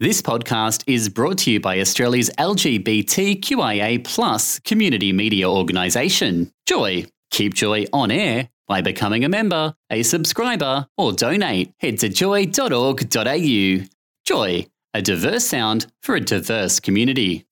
This podcast is brought to you by Australia's LGBTQIA plus community media organisation, Joy. Keep Joy on air by becoming a member, a subscriber, or donate. Head to joy.org.au. Joy, a diverse sound for a diverse community.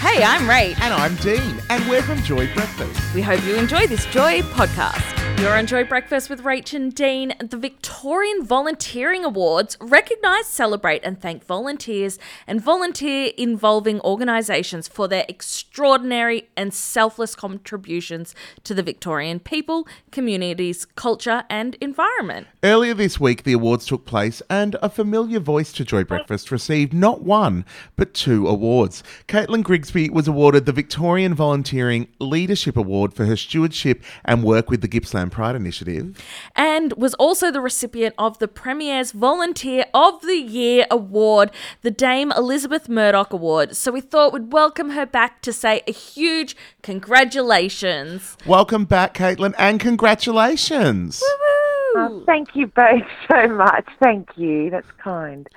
Hey, I'm Rach. And I'm Dean, and we're from Joy Breakfast. We hope you enjoy this Joy podcast. You're on Joy Breakfast with Rach and Dean. The Victorian Volunteering Awards recognise, celebrate, and thank volunteers and volunteer involving organisations for their extraordinary and selfless contributions to the Victorian people, communities, culture, and environment. Earlier this week, the awards took place, and a familiar voice to Joy Breakfast received not one, but two awards. Caitlin Grigsby was awarded the Victorian Volunteering Leadership Award for her stewardship and work with the Gippsland Pride Initiative. And was also the recipient of the Premier's Volunteer of the Year Award, the Dame Elisabeth Murdoch Award. So we thought we'd welcome her back to say a huge congratulations. Welcome back, Caitlin, and congratulations. Oh, thank you both so much. Thank you. That's kind.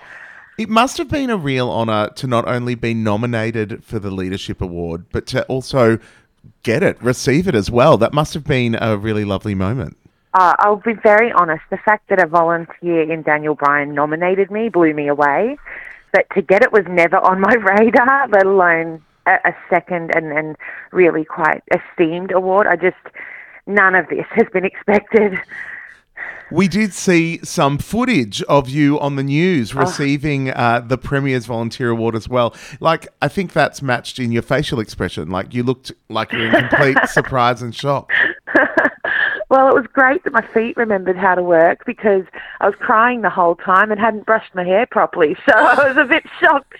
It must have been a real honour to not only be nominated for the Leadership Award, but to also get it, receive it as well. That must have been a really lovely moment. Uh, I'll be very honest. The fact that a volunteer in Daniel Bryan nominated me blew me away. But to get it was never on my radar, let alone a, a second and, and really quite esteemed award. I just, none of this has been expected. We did see some footage of you on the news receiving uh, the Premier's Volunteer Award as well. Like, I think that's matched in your facial expression. Like, you looked like you're in complete surprise and shock. Well, it was great that my feet remembered how to work because I was crying the whole time and hadn't brushed my hair properly, so I was a bit shocked.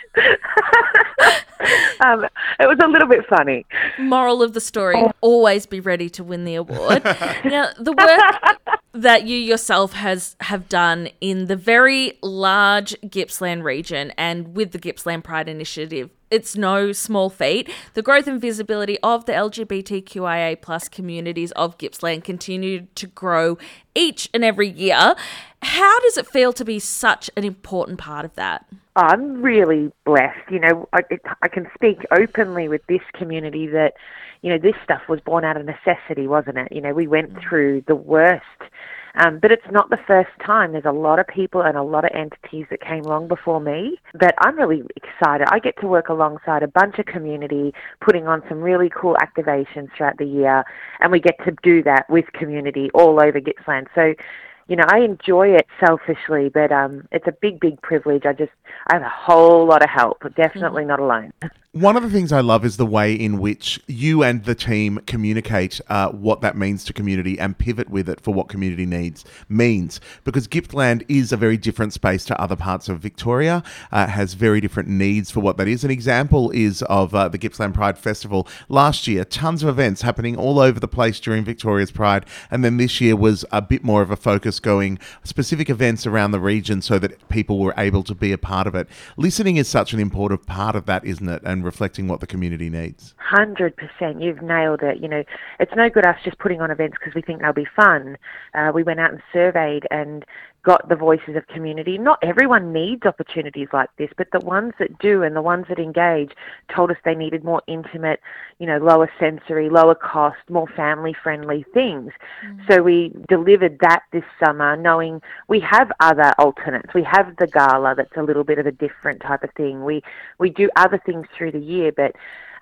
um, it was a little bit funny. Moral of the story always be ready to win the award. now, the work that you yourself has have done in the very large Gippsland region and with the Gippsland Pride Initiative it's no small feat. The growth and visibility of the LGBTQIA plus communities of Gippsland continue to grow each and every year. How does it feel to be such an important part of that? I'm really blessed. You know, I, it, I can speak openly with this community that, you know, this stuff was born out of necessity, wasn't it? You know, we went through the worst um, but it's not the first time. There's a lot of people and a lot of entities that came along before me. But I'm really excited. I get to work alongside a bunch of community, putting on some really cool activations throughout the year, and we get to do that with community all over Gippsland. So you know, I enjoy it selfishly, but um, it's a big, big privilege. I just, I have a whole lot of help. Definitely not alone. One of the things I love is the way in which you and the team communicate uh, what that means to community and pivot with it for what community needs means. Because Gippsland is a very different space to other parts of Victoria, uh, has very different needs for what that is. An example is of uh, the Gippsland Pride Festival last year. Tons of events happening all over the place during Victoria's Pride, and then this year was a bit more of a focus going specific events around the region so that people were able to be a part of it. Listening is such an important part of that, isn't it? And reflecting what the community needs. Hundred percent, you've nailed it. You know, it's no good us just putting on events because we think they'll be fun. Uh, we went out and surveyed and got the voices of community. Not everyone needs opportunities like this, but the ones that do and the ones that engage told us they needed more intimate, you know, lower sensory, lower cost, more family friendly things. Mm. So we delivered that this summer, knowing we have other alternates. We have the gala that's a little bit of a different type of thing. We we do other things through the year, but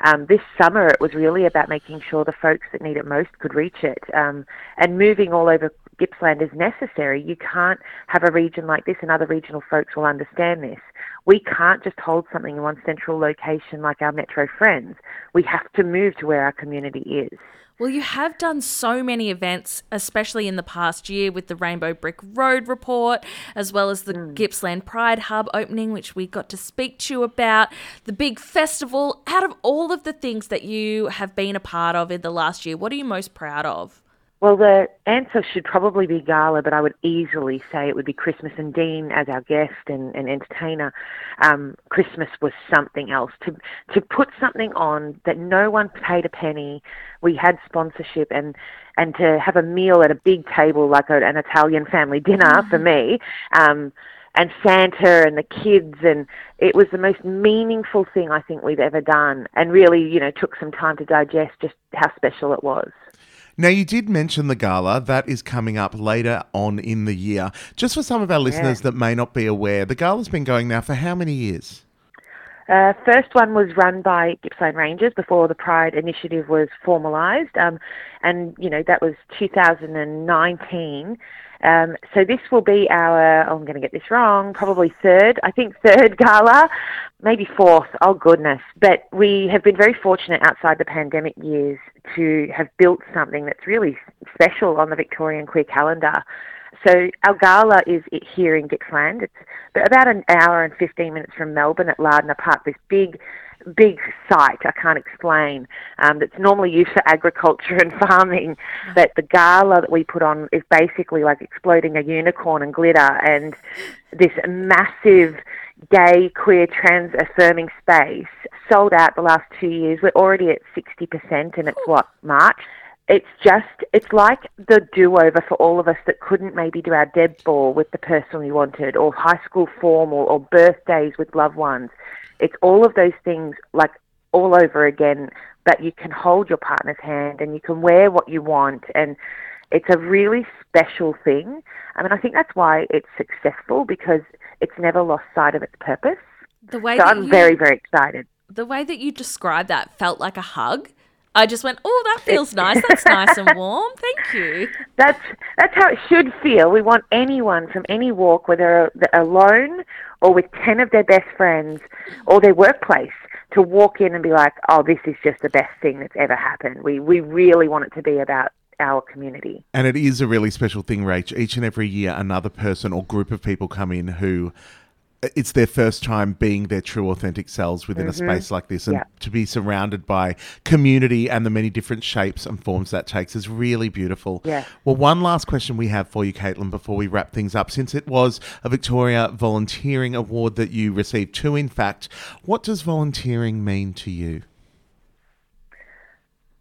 um, this summer it was really about making sure the folks that need it most could reach it. Um, and moving all over Gippsland is necessary. You can't have a region like this, and other regional folks will understand this. We can't just hold something in one central location like our metro friends. We have to move to where our community is. Well, you have done so many events, especially in the past year with the Rainbow Brick Road report, as well as the mm. Gippsland Pride Hub opening, which we got to speak to you about, the big festival. Out of all of the things that you have been a part of in the last year, what are you most proud of? Well, the answer should probably be Gala, but I would easily say it would be Christmas and Dean as our guest and, and entertainer. Um, Christmas was something else. To to put something on that no one paid a penny. We had sponsorship and and to have a meal at a big table like a, an Italian family dinner mm-hmm. for me. Um, and Santa and the kids and it was the most meaningful thing I think we've ever done and really, you know, took some time to digest just how special it was. Now, you did mention the gala that is coming up later on in the year. Just for some of our listeners that may not be aware, the gala's been going now for how many years? Uh, first one was run by Gippsland Rangers before the Pride Initiative was formalised, um, and you know that was 2019. Um, so this will be our, oh, I'm going to get this wrong, probably third, I think third gala, maybe fourth, oh goodness. But we have been very fortunate outside the pandemic years to have built something that's really special on the Victorian queer calendar. So our gala is here in Gippsland. It's about an hour and 15 minutes from Melbourne at Lardner Park, this big big site I can't explain um, that's normally used for agriculture and farming. But the gala that we put on is basically like exploding a unicorn and glitter and this massive gay, queer, trans affirming space sold out the last two years. We're already at 60% and it's what, March? It's just it's like the do over for all of us that couldn't maybe do our deb ball with the person we wanted or high school formal or birthdays with loved ones. It's all of those things like all over again but you can hold your partner's hand and you can wear what you want and it's a really special thing. I mean i think that's why it's successful because it's never lost sight of its purpose. The way so i'm you, very very excited. The way that you described that felt like a hug I just went, oh, that feels nice. That's nice and warm. Thank you. That's that's how it should feel. We want anyone from any walk, whether they're alone or with ten of their best friends or their workplace, to walk in and be like, oh, this is just the best thing that's ever happened. We we really want it to be about our community. And it is a really special thing, Rach. Each and every year, another person or group of people come in who it's their first time being their true authentic selves within mm-hmm. a space like this and to be surrounded by community and the many different shapes and forms that takes is really beautiful. Yeah. well one last question we have for you caitlin before we wrap things up. Since it was a victoria volunteering award that you received two in fact what does volunteering mean to you?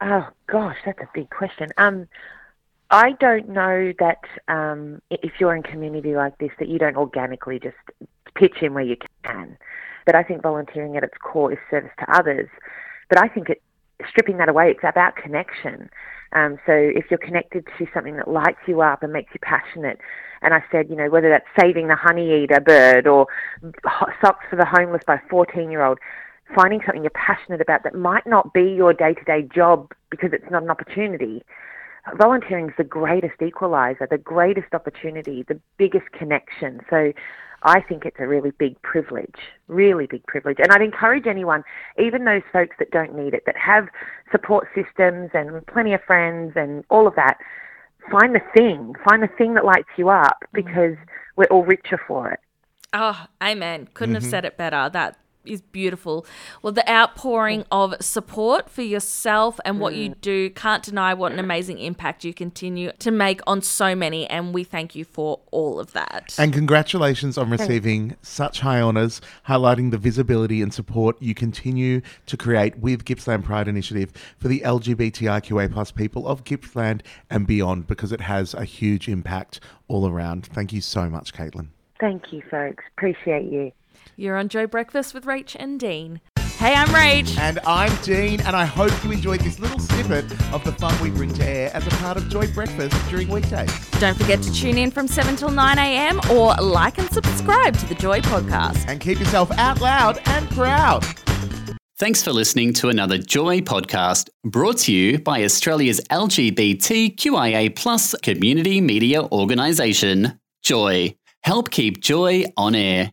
Oh gosh that's a big question. Um I don't know that um, if you're in community like this, that you don't organically just pitch in where you can. But I think volunteering at its core is service to others. But I think it, stripping that away, it's about connection. Um, so if you're connected to something that lights you up and makes you passionate, and I said, you know, whether that's saving the honey eater bird or socks for the homeless by a 14 year old, finding something you're passionate about that might not be your day to day job because it's not an opportunity. Volunteering is the greatest equalizer, the greatest opportunity, the biggest connection. So I think it's a really big privilege, really big privilege. And I'd encourage anyone, even those folks that don't need it, that have support systems and plenty of friends and all of that, find the thing, find the thing that lights you up mm-hmm. because we're all richer for it. Oh, amen. Couldn't mm-hmm. have said it better. That is beautiful. Well, the outpouring of support for yourself and what mm. you do can't deny what an amazing impact you continue to make on so many. And we thank you for all of that. And congratulations on receiving such high honours, highlighting the visibility and support you continue to create with Gippsland Pride Initiative for the LGBTIQA plus people of Gippsland and beyond, because it has a huge impact all around. Thank you so much, Caitlin. Thank you, folks. Appreciate you. You're on Joy Breakfast with Rach and Dean. Hey, I'm Rach. And I'm Dean, and I hope you enjoyed this little snippet of the fun we bring to air as a part of Joy Breakfast during weekdays. Don't forget to tune in from 7 till 9 a.m. or like and subscribe to the Joy podcast. And keep yourself out loud and proud. Thanks for listening to another Joy podcast brought to you by Australia's LGBTQIA plus community media organisation, Joy. Help keep Joy on air